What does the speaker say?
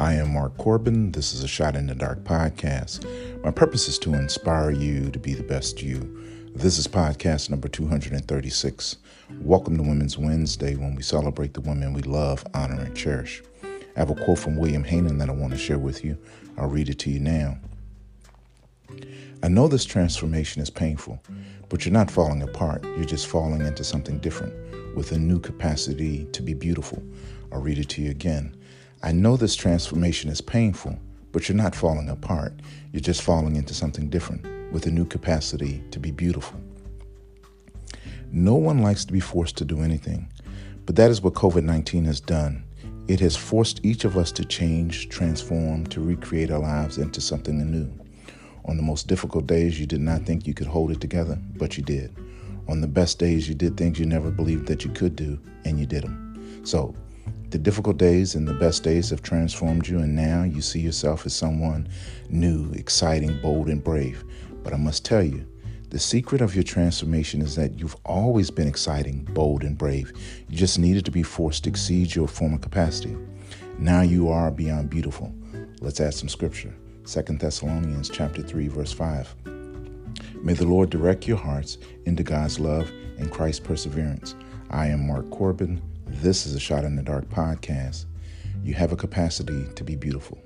I am Mark Corbin. This is a Shot in the Dark podcast. My purpose is to inspire you to be the best you. This is podcast number 236. Welcome to Women's Wednesday when we celebrate the women we love, honor, and cherish. I have a quote from William Haynes that I want to share with you. I'll read it to you now. I know this transformation is painful, but you're not falling apart. You're just falling into something different with a new capacity to be beautiful. I'll read it to you again. I know this transformation is painful, but you're not falling apart. You're just falling into something different with a new capacity to be beautiful. No one likes to be forced to do anything, but that is what COVID 19 has done. It has forced each of us to change, transform, to recreate our lives into something new. On the most difficult days, you did not think you could hold it together, but you did. On the best days, you did things you never believed that you could do, and you did them. So, the difficult days and the best days have transformed you, and now you see yourself as someone new, exciting, bold, and brave. But I must tell you, the secret of your transformation is that you've always been exciting, bold, and brave. You just needed to be forced to exceed your former capacity. Now you are beyond beautiful. Let's add some scripture. 2 Thessalonians chapter 3 verse 5. May the Lord direct your hearts into God's love and Christ's perseverance. I am Mark Corbin. This is a Shot in the Dark podcast. You have a capacity to be beautiful.